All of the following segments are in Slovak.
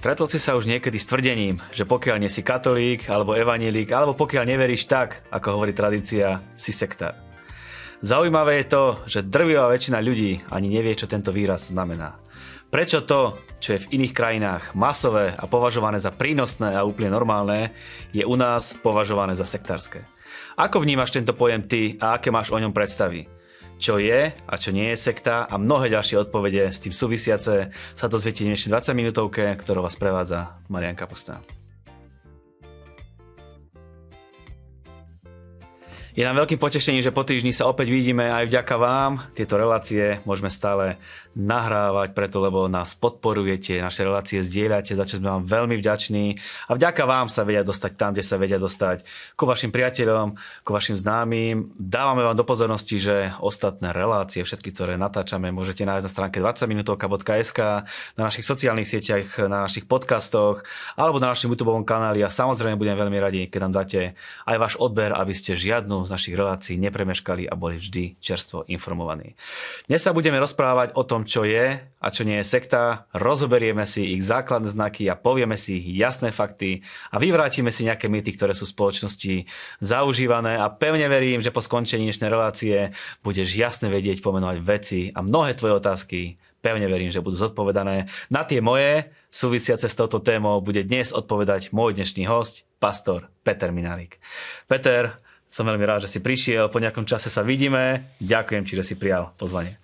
Stretol si sa už niekedy s tvrdením, že pokiaľ nie si katolík alebo evanílik, alebo pokiaľ neveríš tak, ako hovorí tradícia, si sektár. Zaujímavé je to, že drvivá väčšina ľudí ani nevie, čo tento výraz znamená. Prečo to, čo je v iných krajinách masové a považované za prínosné a úplne normálne, je u nás považované za sektárske? Ako vnímaš tento pojem ty a aké máš o ňom predstavy? Čo je a čo nie je sekta a mnohé ďalšie odpovede s tým súvisiace sa dozviete dnešnej 20 minútovke, ktorou vás prevádza Marian Kapusta. Je nám veľkým potešením, že po týždni sa opäť vidíme aj vďaka vám. Tieto relácie môžeme stále nahrávať, preto lebo nás podporujete, naše relácie zdieľate, za čo sme vám veľmi vďační. A vďaka vám sa vedia dostať tam, kde sa vedia dostať ku vašim priateľom, ku vašim známym. Dávame vám do pozornosti, že ostatné relácie, všetky, ktoré natáčame, môžete nájsť na stránke 20minutovka.sk, na našich sociálnych sieťach, na našich podcastoch alebo na našom YouTube kanáli a samozrejme budem veľmi radi, keď nám dáte aj váš odber, aby ste žiadnu z našich relácií nepremeškali a boli vždy čerstvo informovaní. Dnes sa budeme rozprávať o tom, čo je a čo nie je sekta, rozoberieme si ich základné znaky a povieme si jasné fakty a vyvrátime si nejaké mýty, ktoré sú v spoločnosti zaužívané a pevne verím, že po skončení dnešnej relácie budeš jasne vedieť pomenovať veci a mnohé tvoje otázky pevne verím, že budú zodpovedané. Na tie moje súvisiace s touto témou bude dnes odpovedať môj dnešný host, pastor Peter Minarik. Peter, som veľmi rád, že si prišiel, po nejakom čase sa vidíme. Ďakujem ti, že si prijal pozvanie.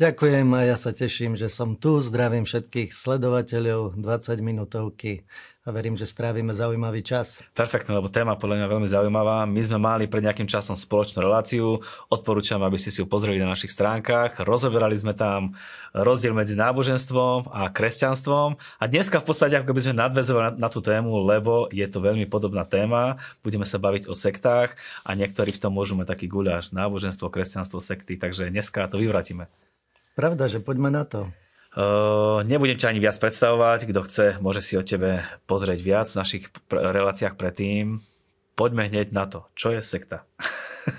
Ďakujem a ja sa teším, že som tu. Zdravím všetkých sledovateľov 20 minútovky a verím, že strávime zaujímavý čas. Perfektne, lebo téma podľa mňa veľmi zaujímavá. My sme mali pred nejakým časom spoločnú reláciu. Odporúčam, aby ste si ju pozreli na našich stránkach. Rozoberali sme tam rozdiel medzi náboženstvom a kresťanstvom. A dneska v podstate ako by sme nadvezovali na, na tú tému, lebo je to veľmi podobná téma. Budeme sa baviť o sektách a niektorí v tom môžu mať taký guľáš. Náboženstvo, kresťanstvo, sekty. Takže dneska to vyvratíme. Pravda, že poďme na to. Uh, nebudem ťa ani viac predstavovať, kto chce, môže si o tebe pozrieť viac v našich reláciách predtým. Poďme hneď na to, čo je sekta.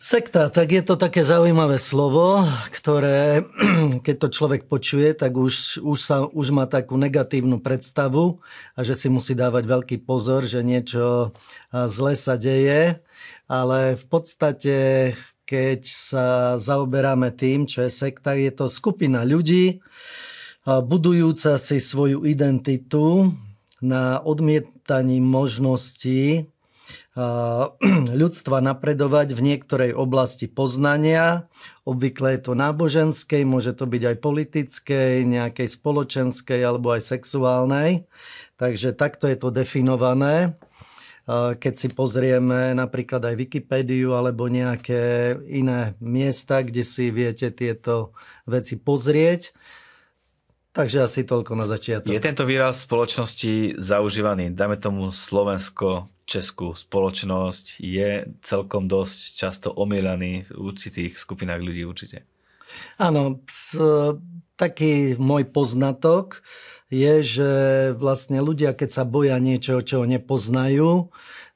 Sekta, tak je to také zaujímavé slovo, ktoré keď to človek počuje, tak už, už, sa, už má takú negatívnu predstavu a že si musí dávať veľký pozor, že niečo zle sa deje. Ale v podstate keď sa zaoberáme tým, čo je sekta, je to skupina ľudí, budujúca si svoju identitu na odmietaní možností ľudstva napredovať v niektorej oblasti poznania. Obvykle je to náboženskej, môže to byť aj politickej, nejakej spoločenskej alebo aj sexuálnej. Takže takto je to definované keď si pozrieme napríklad aj Wikipédiu alebo nejaké iné miesta, kde si viete tieto veci pozrieť. Takže asi toľko na začiatok. Je tento výraz spoločnosti zaužívaný? Dáme tomu Slovensko, Českú spoločnosť je celkom dosť často omielaný v určitých skupinách ľudí určite. Áno, taký môj poznatok je, že vlastne ľudia, keď sa boja niečoho, čo nepoznajú,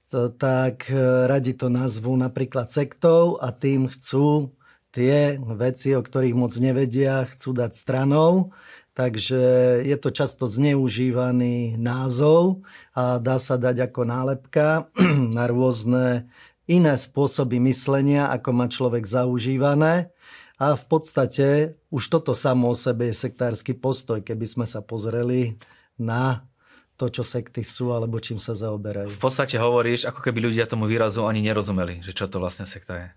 to, tak e, radi to nazvú napríklad sektou a tým chcú tie veci, o ktorých moc nevedia, chcú dať stranou. Takže je to často zneužívaný názov a dá sa dať ako nálepka na rôzne iné spôsoby myslenia, ako má človek zaužívané. A v podstate už toto samo o sebe je sektársky postoj, keby sme sa pozreli na to, čo sekty sú, alebo čím sa zaoberajú. V podstate hovoríš, ako keby ľudia tomu výrazu ani nerozumeli, že čo to vlastne sekta je.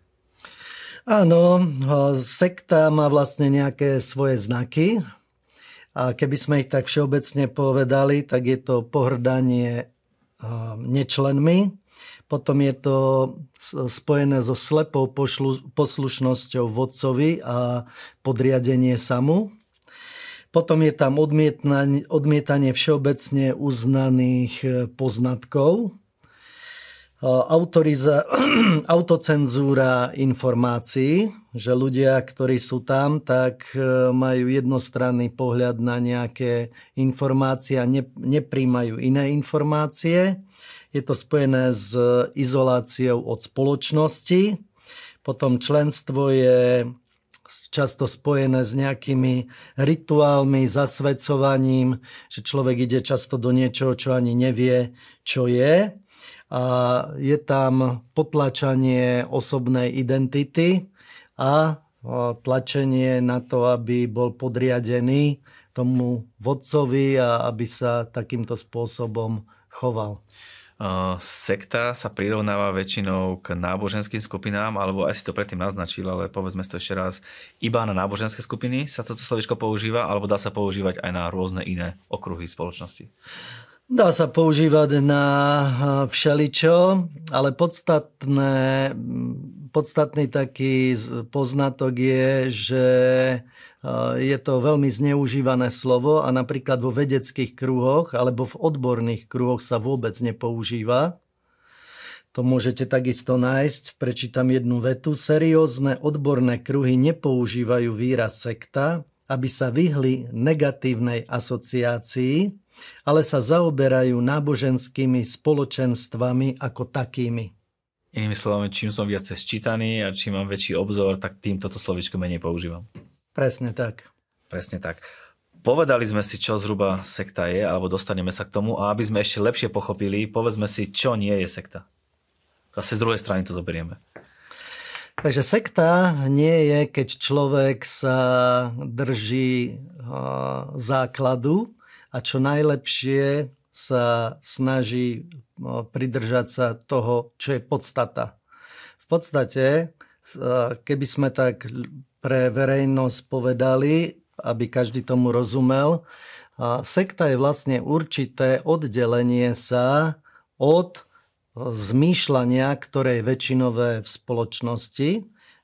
Áno, sekta má vlastne nejaké svoje znaky a keby sme ich tak všeobecne povedali, tak je to pohrdanie nečlenmi, potom je to spojené so slepou poslušnosťou vodcovi a podriadenie samu. Potom je tam odmietanie všeobecne uznaných e, poznatkov, autoriza- autocenzúra informácií, že ľudia, ktorí sú tam, tak e, majú jednostranný pohľad na nejaké informácie a ne- nepríjmajú iné informácie je to spojené s izoláciou od spoločnosti. Potom členstvo je často spojené s nejakými rituálmi, zasvedcovaním, že človek ide často do niečoho, čo ani nevie, čo je. A je tam potlačanie osobnej identity a tlačenie na to, aby bol podriadený tomu vodcovi a aby sa takýmto spôsobom choval. Sekta sa prirovnáva väčšinou k náboženským skupinám, alebo aj si to predtým naznačil, ale povedzme to ešte raz. Iba na náboženské skupiny sa toto slovičko používa, alebo dá sa používať aj na rôzne iné okruhy spoločnosti? Dá sa používať na všeličo, ale podstatné, podstatný taký poznatok je, že je to veľmi zneužívané slovo a napríklad vo vedeckých kruhoch alebo v odborných kruhoch sa vôbec nepoužíva. To môžete takisto nájsť. Prečítam jednu vetu. Seriózne odborné kruhy nepoužívajú výraz sekta, aby sa vyhli negatívnej asociácii, ale sa zaoberajú náboženskými spoločenstvami ako takými. Inými slovami, čím som viac sčítaný a čím mám väčší obzor, tak tým toto slovičko menej používam. Presne tak. Presne tak. Povedali sme si, čo zhruba sekta je, alebo dostaneme sa k tomu a aby sme ešte lepšie pochopili, povedzme si, čo nie je sekta. Zase z druhej strany to zoberieme. Takže sekta nie je, keď človek sa drží základu a čo najlepšie sa snaží pridržať sa toho, čo je podstata. V podstate, keby sme tak pre verejnosť povedali, aby každý tomu rozumel. A sekta je vlastne určité oddelenie sa od zmýšľania, ktoré je väčšinové v spoločnosti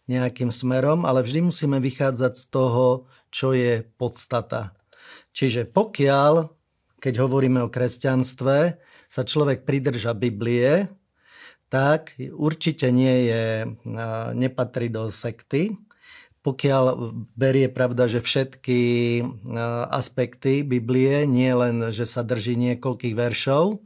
nejakým smerom, ale vždy musíme vychádzať z toho, čo je podstata. Čiže pokiaľ, keď hovoríme o kresťanstve, sa človek pridrža Biblie, tak určite nie je, nepatrí do sekty, pokiaľ berie pravda, že všetky aspekty Biblie, nie len, že sa drží niekoľkých veršov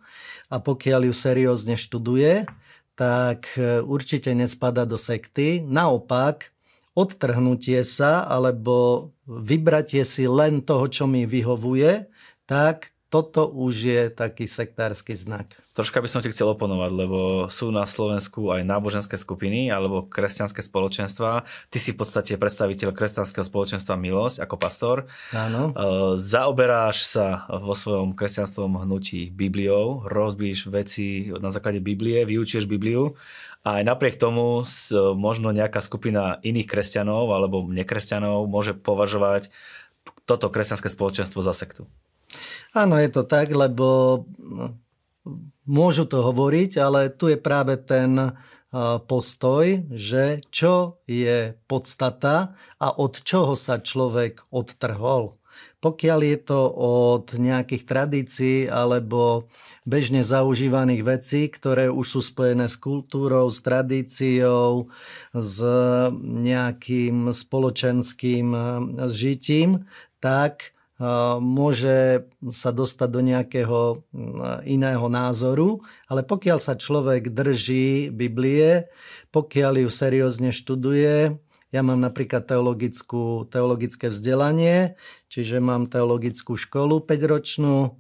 a pokiaľ ju seriózne študuje, tak e, určite nespada do sekty. Naopak, odtrhnutie sa alebo vybratie si len toho, čo mi vyhovuje, tak toto už je taký sektársky znak. Troška by som ti chcel oponovať, lebo sú na Slovensku aj náboženské skupiny alebo kresťanské spoločenstva. Ty si v podstate predstaviteľ kresťanského spoločenstva Milosť ako pastor. Áno. E, zaoberáš sa vo svojom kresťanstvom hnutí Bibliou, rozbíš veci na základe Biblie, vyučieš Bibliu a aj napriek tomu možno nejaká skupina iných kresťanov alebo nekresťanov môže považovať toto kresťanské spoločenstvo za sektu. Áno, je to tak, lebo no, môžu to hovoriť, ale tu je práve ten postoj, že čo je podstata a od čoho sa človek odtrhol. Pokiaľ je to od nejakých tradícií alebo bežne zaužívaných vecí, ktoré už sú spojené s kultúrou, s tradíciou, s nejakým spoločenským žitím, tak môže sa dostať do nejakého iného názoru, ale pokiaľ sa človek drží Biblie, pokiaľ ju seriózne študuje, ja mám napríklad teologickú, teologické vzdelanie, čiže mám teologickú školu 5-ročnú,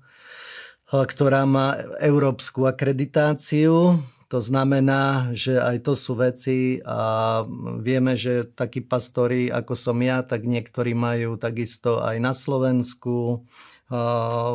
ktorá má európsku akreditáciu, to znamená, že aj to sú veci a vieme, že takí pastori ako som ja, tak niektorí majú takisto aj na Slovensku,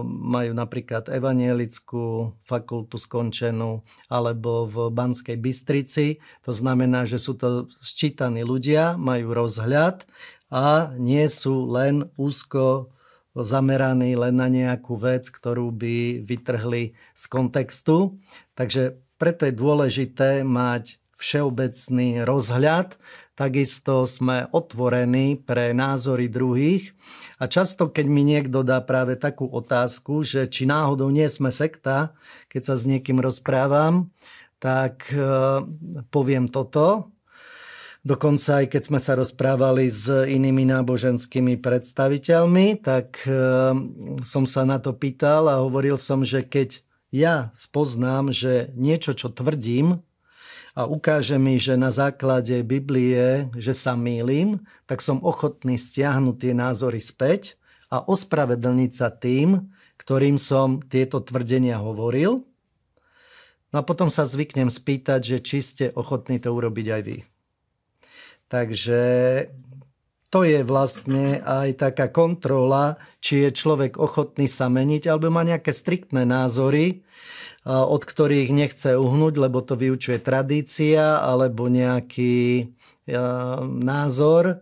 majú napríklad evanielickú fakultu skončenú alebo v Banskej Bystrici. To znamená, že sú to sčítaní ľudia, majú rozhľad a nie sú len úzko zameraní len na nejakú vec, ktorú by vytrhli z kontextu. Takže preto je dôležité mať všeobecný rozhľad, takisto sme otvorení pre názory druhých a často, keď mi niekto dá práve takú otázku, že či náhodou nie sme sekta, keď sa s niekým rozprávam, tak e, poviem toto. Dokonca aj keď sme sa rozprávali s inými náboženskými predstaviteľmi, tak e, som sa na to pýtal a hovoril som, že keď ja spoznám, že niečo, čo tvrdím, a ukáže mi, že na základe Biblie, že sa mýlim, tak som ochotný stiahnuť tie názory späť a ospravedlniť sa tým, ktorým som tieto tvrdenia hovoril. No a potom sa zvyknem spýtať, že či ste ochotní to urobiť aj vy. Takže to je vlastne aj taká kontrola, či je človek ochotný sa meniť, alebo má nejaké striktné názory, od ktorých nechce uhnúť, lebo to vyučuje tradícia, alebo nejaký názor,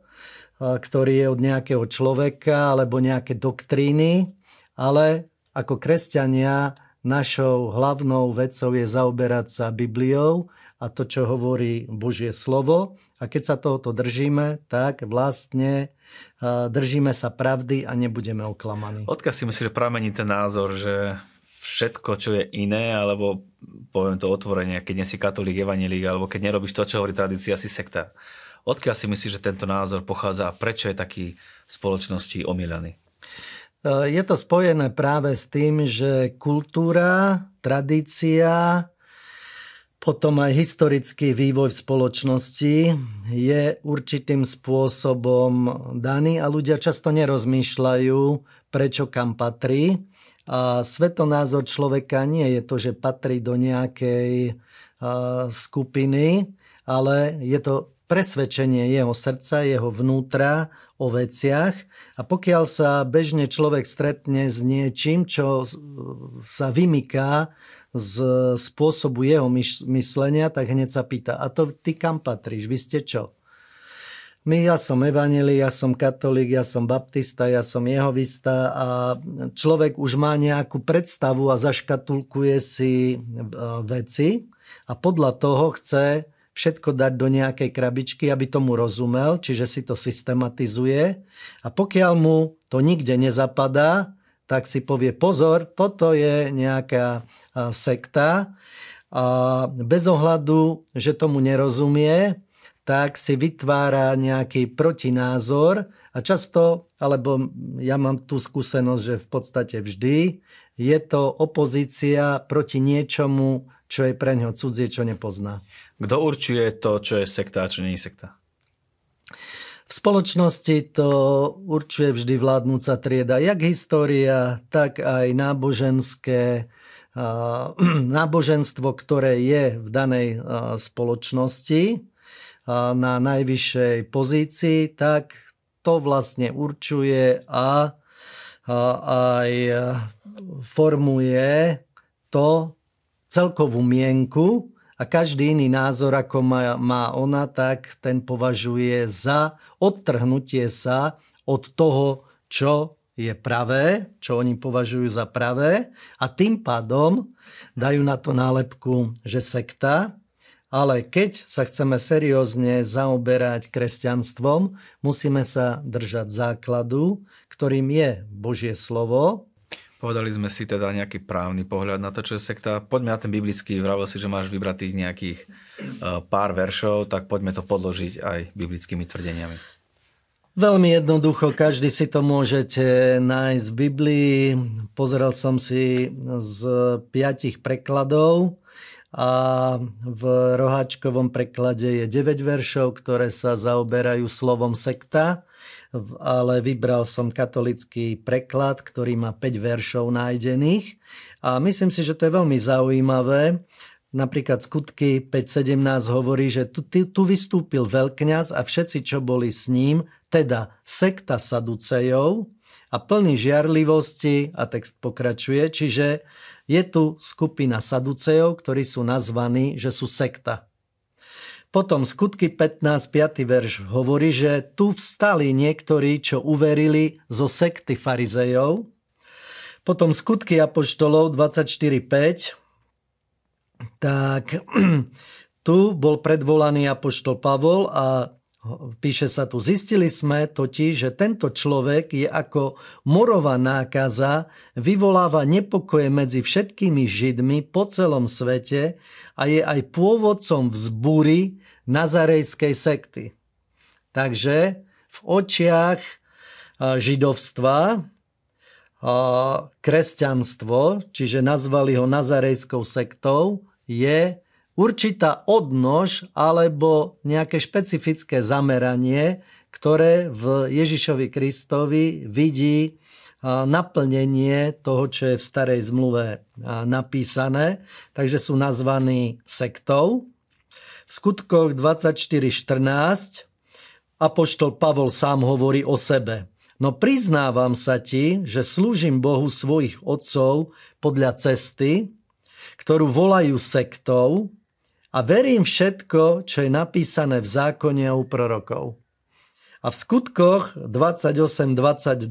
ktorý je od nejakého človeka, alebo nejaké doktríny, ale ako kresťania našou hlavnou vecou je zaoberať sa Bibliou a to, čo hovorí Božie slovo. A keď sa tohoto držíme, tak vlastne držíme sa pravdy a nebudeme oklamaní. Odkiaľ si myslíš, že pramení ten názor, že všetko, čo je iné, alebo poviem to otvorenie, keď nie si katolík, evanelík, alebo keď nerobíš to, čo hovorí tradícia, si sekta. Odkiaľ si myslíš, že tento názor pochádza a prečo je taký v spoločnosti omíľaný? Je to spojené práve s tým, že kultúra, tradícia, potom aj historický vývoj v spoločnosti je určitým spôsobom daný a ľudia často nerozmýšľajú, prečo kam patrí. A svetonázor človeka nie je to, že patrí do nejakej skupiny, ale je to presvedčenie jeho srdca, jeho vnútra o veciach. A pokiaľ sa bežne človek stretne s niečím, čo sa vymyká z spôsobu jeho myslenia, tak hneď sa pýta, a to ty kam patríš, vy ste čo? My, ja som evanelí, ja som katolík, ja som baptista, ja som jehovista a človek už má nejakú predstavu a zaškatulkuje si e, veci a podľa toho chce všetko dať do nejakej krabičky, aby tomu rozumel, čiže si to systematizuje a pokiaľ mu to nikde nezapadá, tak si povie pozor, toto je nejaká sekta a bez ohľadu, že tomu nerozumie, tak si vytvára nejaký protinázor a často, alebo ja mám tú skúsenosť, že v podstate vždy je to opozícia proti niečomu, čo je pre ňo cudzie, čo nepozná. Kto určuje to, čo je sekta a čo nie je sekta? V spoločnosti to určuje vždy vládnúca trieda, jak história, tak aj náboženské náboženstvo, ktoré je v danej spoločnosti na najvyššej pozícii, tak to vlastne určuje a aj formuje to celkovú mienku a každý iný názor, ako má, má ona, tak ten považuje za odtrhnutie sa od toho, čo je pravé, čo oni považujú za pravé a tým pádom dajú na to nálepku, že sekta ale keď sa chceme seriózne zaoberať kresťanstvom, musíme sa držať základu, ktorým je Božie slovo. Povedali sme si teda nejaký právny pohľad na to, čo je sekta. Poďme na ten biblický. Vravel si, že máš vybrať tých nejakých uh, pár veršov, tak poďme to podložiť aj biblickými tvrdeniami. Veľmi jednoducho, každý si to môžete nájsť v Biblii. Pozrel som si z piatich prekladov a v roháčkovom preklade je 9 veršov, ktoré sa zaoberajú slovom sekta, ale vybral som katolický preklad, ktorý má 5 veršov nájdených a myslím si, že to je veľmi zaujímavé. Napríklad skutky 5.17 hovorí, že tu, tu vystúpil veľkňaz a všetci, čo boli s ním, teda sekta Saducejov a plný žiarlivosti a text pokračuje, čiže je tu skupina Saducejov, ktorí sú nazvaní, že sú sekta. Potom skutky 15, 5. verš hovorí, že tu vstali niektorí, čo uverili zo sekty farizejov. Potom skutky apoštolov 24.5. Tak tu bol predvolaný apoštol Pavol a Píše sa tu, zistili sme totiž, že tento človek je ako morová nákaza, vyvoláva nepokoje medzi všetkými Židmi po celom svete a je aj pôvodcom vzbúry nazarejskej sekty. Takže v očiach židovstva kresťanstvo, čiže nazvali ho nazarejskou sektou, je určitá odnož alebo nejaké špecifické zameranie, ktoré v Ježišovi Kristovi vidí naplnenie toho, čo je v starej zmluve napísané. Takže sú nazvaní sektou. V skutkoch 24.14 Apoštol Pavol sám hovorí o sebe. No priznávam sa ti, že slúžim Bohu svojich otcov podľa cesty, ktorú volajú sektou a verím všetko, čo je napísané v zákone a u prorokov. A v skutkoch 28.22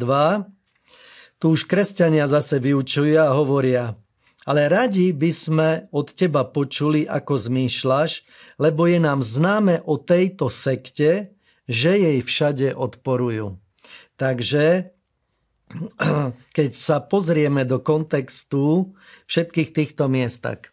tu už kresťania zase vyučujú a hovoria, ale radi by sme od teba počuli, ako zmýšľaš, lebo je nám známe o tejto sekte, že jej všade odporujú. Takže keď sa pozrieme do kontextu všetkých týchto miest, tak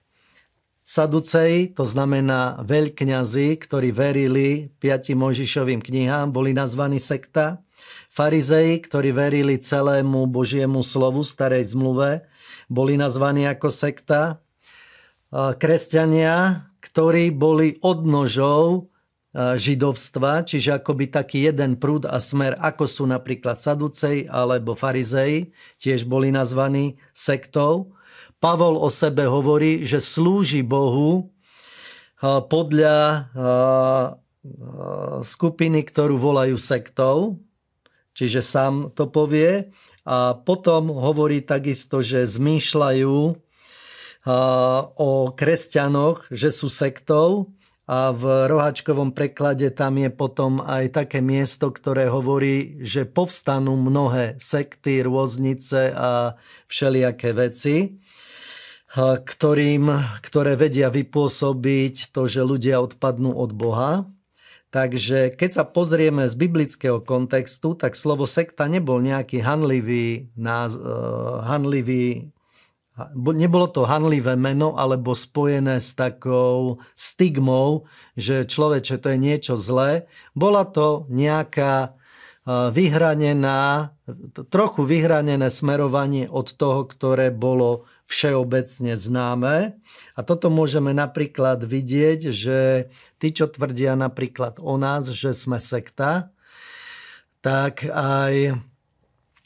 Saduceji, to znamená veľkňazi, ktorí verili piatim Možišovým knihám, boli nazvaní sekta. Farizeji, ktorí verili celému Božiemu slovu, starej zmluve, boli nazvaní ako sekta. Kresťania, ktorí boli odnožou židovstva, čiže akoby taký jeden prúd a smer, ako sú napríklad Saducej alebo Farizei, tiež boli nazvaní sektou. Pavol o sebe hovorí, že slúži Bohu podľa skupiny, ktorú volajú sektou, čiže sám to povie. A potom hovorí takisto, že zmýšľajú o kresťanoch, že sú sektou a v rohačkovom preklade tam je potom aj také miesto, ktoré hovorí, že povstanú mnohé sekty, rôznice a všelijaké veci, ktorým, ktoré vedia vypôsobiť to, že ľudia odpadnú od Boha. Takže keď sa pozrieme z biblického kontextu, tak slovo sekta nebol nejaký hanlivý, náz, hanlivý nebolo to hanlivé meno, alebo spojené s takou stigmou, že človeče, to je niečo zlé. Bola to nejaká vyhranená, trochu vyhranené smerovanie od toho, ktoré bolo všeobecne známe. A toto môžeme napríklad vidieť, že tí, čo tvrdia napríklad o nás, že sme sekta, tak aj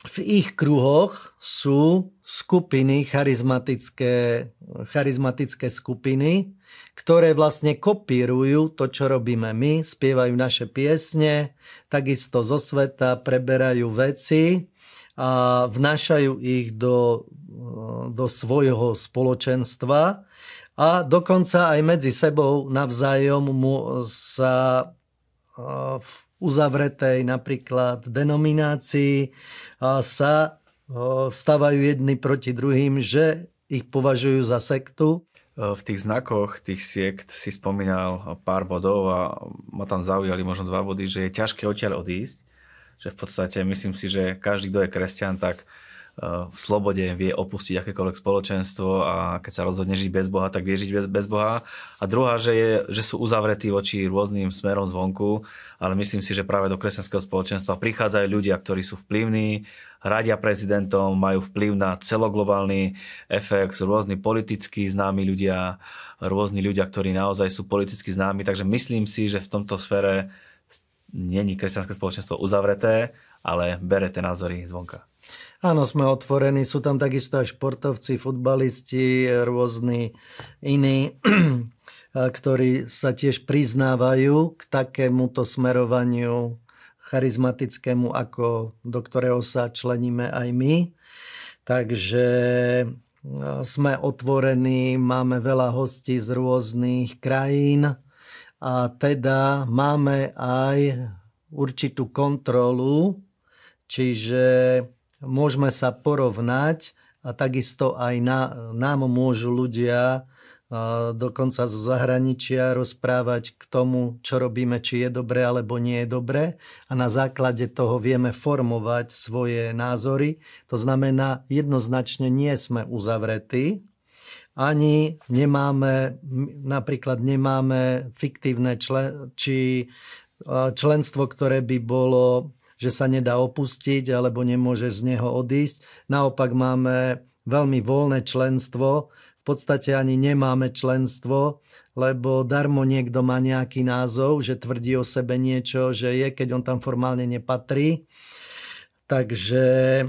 v ich kruhoch sú skupiny, charizmatické, charizmatické skupiny, ktoré vlastne kopírujú to, čo robíme my, spievajú naše piesne, takisto zo sveta preberajú veci a vnášajú ich do, do svojho spoločenstva. A dokonca aj medzi sebou navzájom sa v uzavretej napríklad denominácii sa stavajú jedni proti druhým, že ich považujú za sektu. V tých znakoch tých siekt si spomínal pár bodov a ma tam zaujali možno dva body, že je ťažké odtiaľ odísť. Že v podstate myslím si, že každý, kto je kresťan, tak v slobode vie opustiť akékoľvek spoločenstvo a keď sa rozhodne žiť bez Boha, tak vie žiť bez, bez Boha. A druhá, že, je, že sú uzavretí voči rôznym smerom zvonku, ale myslím si, že práve do kresťanského spoločenstva prichádzajú ľudia, ktorí sú vplyvní, radia prezidentom, majú vplyv na celoglobálny efekt, rôzni politicky známi ľudia, rôzni ľudia, ktorí naozaj sú politicky známi. Takže myslím si, že v tomto sfere není kresťanské spoločenstvo uzavreté, ale bere tie názory zvonka. Áno, sme otvorení. Sú tam takisto aj športovci, futbalisti, rôzni iní, ktorí sa tiež priznávajú k takémuto smerovaniu charizmatickému, ako do ktorého sa členíme aj my. Takže sme otvorení, máme veľa hostí z rôznych krajín a teda máme aj určitú kontrolu, čiže môžeme sa porovnať a takisto aj na, nám môžu ľudia dokonca zo zahraničia rozprávať k tomu, čo robíme, či je dobre alebo nie je dobre a na základe toho vieme formovať svoje názory. To znamená, jednoznačne nie sme uzavretí, ani nemáme, napríklad nemáme fiktívne člen, či členstvo, ktoré by bolo že sa nedá opustiť alebo nemôže z neho odísť. Naopak máme veľmi voľné členstvo v podstate ani nemáme členstvo, lebo darmo niekto má nejaký názov, že tvrdí o sebe niečo, že je, keď on tam formálne nepatrí. Takže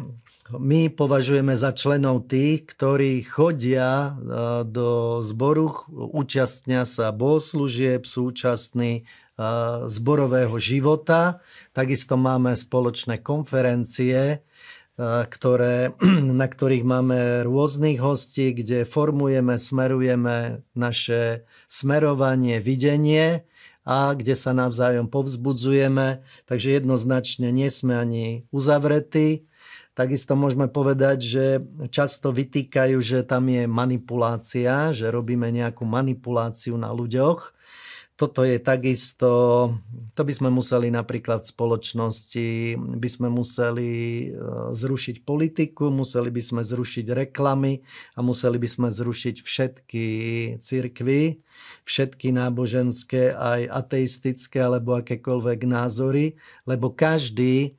my považujeme za členov tých, ktorí chodia e, do zboru, účastnia sa bohoslúžieb, súčasní e, zborového života. Takisto máme spoločné konferencie, ktoré, na ktorých máme rôznych hostí, kde formujeme, smerujeme naše smerovanie, videnie a kde sa navzájom povzbudzujeme. Takže jednoznačne nie sme ani uzavretí. Takisto môžeme povedať, že často vytýkajú, že tam je manipulácia, že robíme nejakú manipuláciu na ľuďoch toto je takisto, to by sme museli napríklad v spoločnosti, by sme museli e, zrušiť politiku, museli by sme zrušiť reklamy a museli by sme zrušiť všetky cirkvy, všetky náboženské, aj ateistické alebo akékoľvek názory, lebo každý e,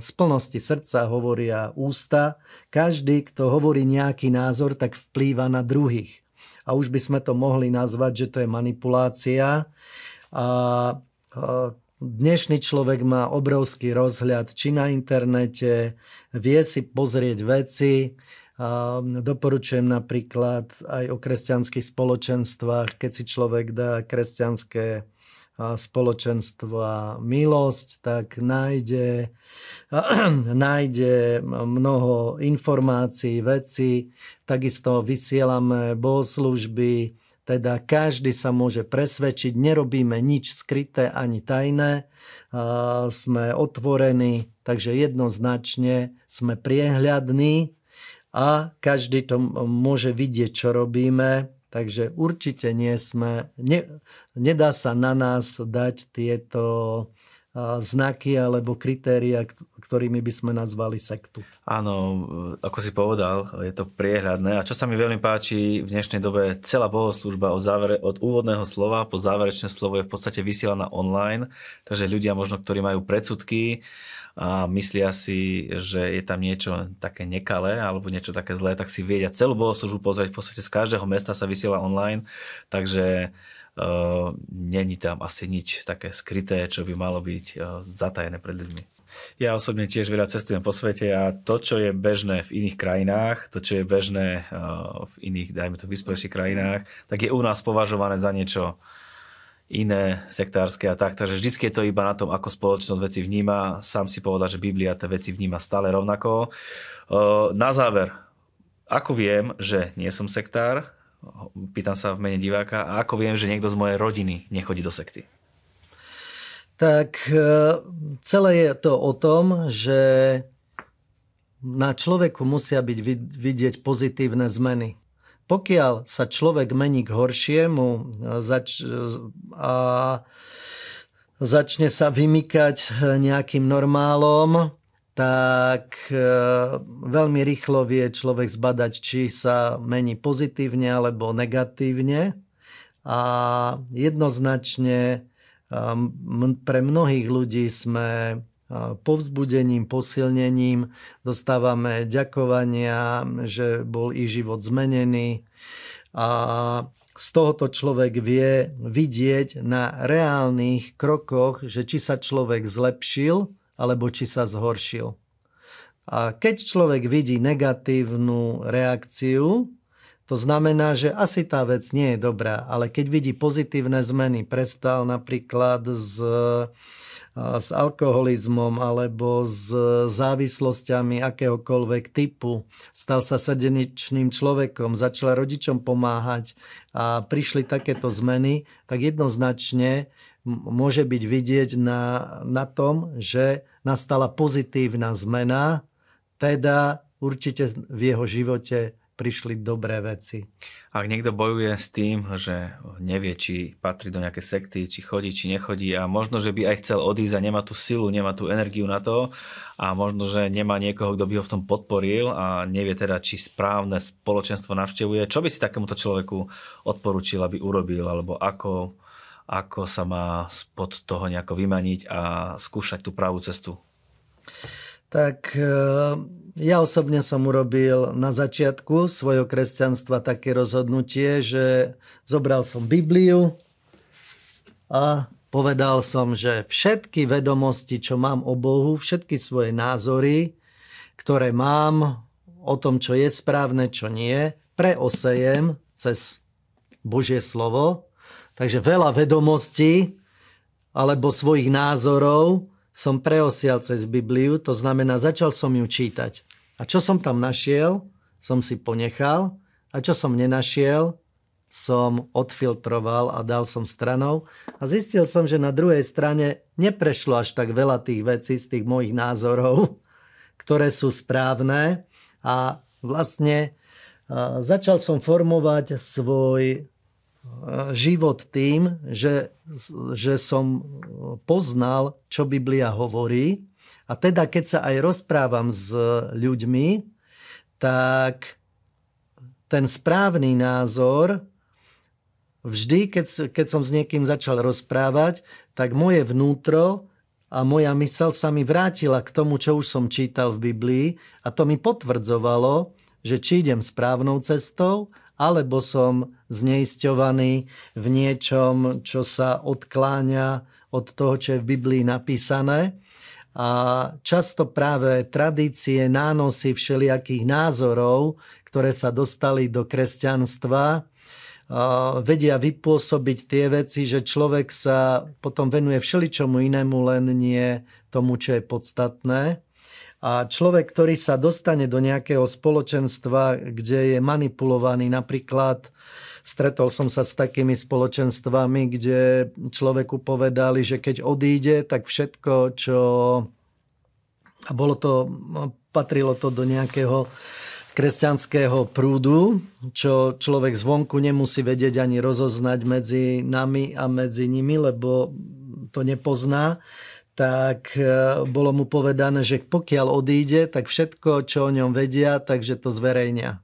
z plnosti srdca hovoria ústa. Každý, kto hovorí nejaký názor, tak vplýva na druhých a už by sme to mohli nazvať, že to je manipulácia. A dnešný človek má obrovský rozhľad, či na internete, vie si pozrieť veci, doporučujem napríklad aj o kresťanských spoločenstvách, keď si človek dá kresťanské spoločenstva milosť, tak nájde, nájde mnoho informácií, vecí. Takisto vysielame bohoslužby, teda každý sa môže presvedčiť, nerobíme nič skryté ani tajné, sme otvorení, takže jednoznačne sme priehľadní a každý to môže vidieť, čo robíme Takže určite nie sme, ne, nedá sa na nás dať tieto znaky alebo kritéria, ktorými by sme nazvali sektu. Áno, ako si povedal, je to priehľadné. A čo sa mi veľmi páči v dnešnej dobe, celá bohoslužba od, závere, od úvodného slova po záverečné slovo je v podstate vysielaná online, takže ľudia možno, ktorí majú predsudky, a myslia si, že je tam niečo také nekalé alebo niečo také zlé, tak si vedia celú bohoslužbu pozrieť. V podstate z každého mesta sa vysiela online, takže uh, není tam asi nič také skryté, čo by malo byť uh, zatajené pred ľuďmi. Ja osobne tiež veľa cestujem po svete a to, čo je bežné v iných krajinách, to, čo je bežné uh, v iných, dajme to, vyspelejších krajinách, tak je u nás považované za niečo iné, sektárske a tak. Takže vždy je to iba na tom, ako spoločnosť veci vníma. Sám si povedal, že Biblia tie veci vníma stále rovnako. Na záver, ako viem, že nie som sektár, pýtam sa v mene diváka, a ako viem, že niekto z mojej rodiny nechodí do sekty? Tak celé je to o tom, že na človeku musia byť vidieť pozitívne zmeny. Pokiaľ sa človek mení k horšiemu zač- a začne sa vymykať nejakým normálom, tak e, veľmi rýchlo vie človek zbadať, či sa mení pozitívne alebo negatívne. A jednoznačne pre mnohých ľudí sme povzbudením, posilnením, dostávame ďakovania, že bol ich život zmenený a z tohoto človek vie vidieť na reálnych krokoch, že či sa človek zlepšil alebo či sa zhoršil. A keď človek vidí negatívnu reakciu, to znamená, že asi tá vec nie je dobrá, ale keď vidí pozitívne zmeny, prestal napríklad z s alkoholizmom alebo s závislosťami akéhokoľvek typu. Stal sa srdeničným človekom, začal rodičom pomáhať a prišli takéto zmeny, tak jednoznačne môže byť vidieť na, na tom, že nastala pozitívna zmena, teda určite v jeho živote prišli dobré veci. Ak niekto bojuje s tým, že nevie, či patrí do nejakej sekty, či chodí, či nechodí a možno, že by aj chcel odísť a nemá tú silu, nemá tú energiu na to a možno, že nemá niekoho, kto by ho v tom podporil a nevie teda, či správne spoločenstvo navštevuje, čo by si takémuto človeku odporučil, aby urobil, alebo ako, ako sa má spod toho nejako vymaniť a skúšať tú pravú cestu? Tak e, ja osobne som urobil na začiatku svojho kresťanstva také rozhodnutie, že zobral som Bibliu a povedal som, že všetky vedomosti, čo mám o Bohu, všetky svoje názory, ktoré mám o tom, čo je správne, čo nie, preosejem cez Božie slovo. Takže veľa vedomostí alebo svojich názorov som preosial cez Bibliu, to znamená, začal som ju čítať. A čo som tam našiel, som si ponechal. A čo som nenašiel, som odfiltroval a dal som stranou. A zistil som, že na druhej strane neprešlo až tak veľa tých vecí z tých mojich názorov, ktoré sú správne. A vlastne začal som formovať svoj život tým, že, že som poznal, čo Biblia hovorí. A teda, keď sa aj rozprávam s ľuďmi, tak ten správny názor, vždy, keď, keď som s niekým začal rozprávať, tak moje vnútro a moja mysel sa mi vrátila k tomu, čo už som čítal v Biblii a to mi potvrdzovalo, že či idem správnou cestou alebo som zneisťovaný v niečom, čo sa odkláňa od toho, čo je v Biblii napísané. A často práve tradície, nánosy všelijakých názorov, ktoré sa dostali do kresťanstva, vedia vypôsobiť tie veci, že človek sa potom venuje všeličomu inému, len nie tomu, čo je podstatné. A človek, ktorý sa dostane do nejakého spoločenstva, kde je manipulovaný, napríklad stretol som sa s takými spoločenstvami, kde človeku povedali, že keď odíde, tak všetko, čo... A bolo to, patrilo to do nejakého kresťanského prúdu, čo človek zvonku nemusí vedieť ani rozoznať medzi nami a medzi nimi, lebo to nepozná tak e, bolo mu povedané, že pokiaľ odíde, tak všetko, čo o ňom vedia, takže to zverejnia.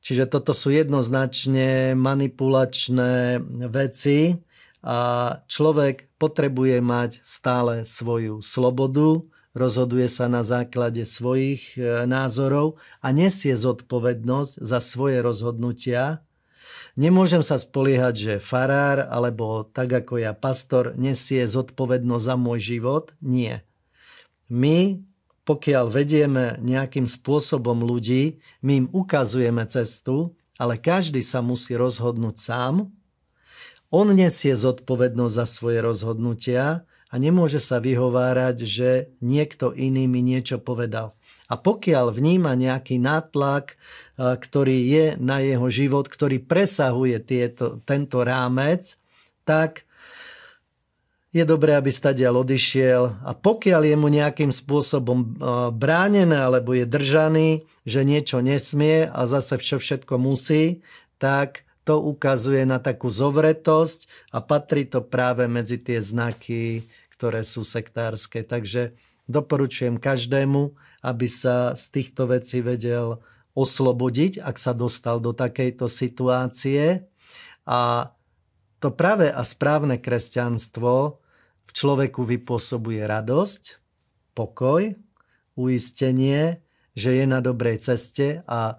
Čiže toto sú jednoznačne manipulačné veci a človek potrebuje mať stále svoju slobodu, rozhoduje sa na základe svojich e, názorov a nesie zodpovednosť za svoje rozhodnutia Nemôžem sa spoliehať, že farár alebo tak ako ja pastor nesie zodpovednosť za môj život. Nie. My, pokiaľ vedieme nejakým spôsobom ľudí, my im ukazujeme cestu, ale každý sa musí rozhodnúť sám. On nesie zodpovednosť za svoje rozhodnutia a nemôže sa vyhovárať, že niekto iný mi niečo povedal. A pokiaľ vníma nejaký nátlak, ktorý je na jeho život, ktorý presahuje tieto, tento rámec, tak je dobré, aby stadial odišiel a pokiaľ je mu nejakým spôsobom bránené alebo je držaný, že niečo nesmie a zase všetko musí, tak to ukazuje na takú zovretosť a patrí to práve medzi tie znaky, ktoré sú sektárske. Takže doporučujem každému, aby sa z týchto vecí vedel oslobodiť, ak sa dostal do takejto situácie. A to práve a správne kresťanstvo v človeku vypôsobuje radosť, pokoj, uistenie, že je na dobrej ceste a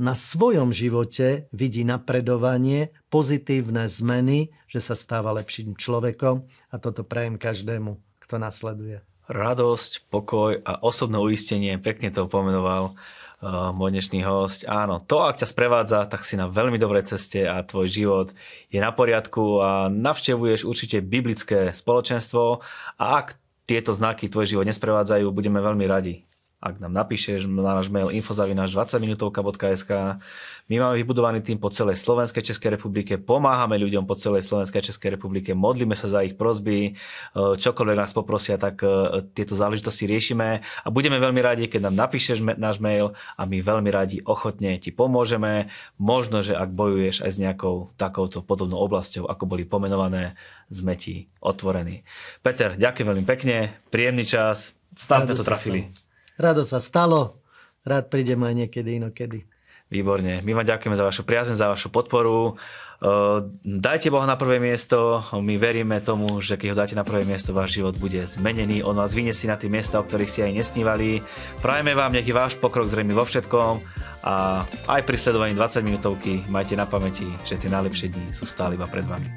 na svojom živote vidí napredovanie, pozitívne zmeny, že sa stáva lepším človekom a toto prajem každému, kto nasleduje radosť, pokoj a osobné uistenie. Pekne to pomenoval uh, môj dnešný host. Áno, to, ak ťa sprevádza, tak si na veľmi dobrej ceste a tvoj život je na poriadku a navštevuješ určite biblické spoločenstvo a ak tieto znaky tvoj život nesprevádzajú, budeme veľmi radi ak nám napíšeš na náš mail infozavinaš 20minutovka.sk. My máme vybudovaný tým po celej Slovenskej Českej republike, pomáhame ľuďom po celej Slovenskej Českej republike, modlíme sa za ich prozby, e, čokoľvek nás poprosia, tak e, tieto záležitosti riešime a budeme veľmi radi, keď nám napíšeš náš mail a my veľmi radi ochotne ti pomôžeme. Možno, že ak bojuješ aj s nejakou takouto podobnou oblasťou, ako boli pomenované, sme ti otvorení. Peter, ďakujem veľmi pekne, príjemný čas, stále sme to trafili. Stalo. Rado sa stalo, rád prídem aj niekedy inokedy. Výborne. My vám ďakujeme za vašu priazeň, za vašu podporu. Dajte Boha na prvé miesto, my veríme tomu, že keď ho dáte na prvé miesto, váš život bude zmenený, on vás vyniesie na tie miesta, o ktorých si aj nesnívali. Prajeme vám, je váš pokrok zrejme vo všetkom a aj pri sledovaní 20 minútovky majte na pamäti, že tie najlepšie dni sú stále iba pred vami.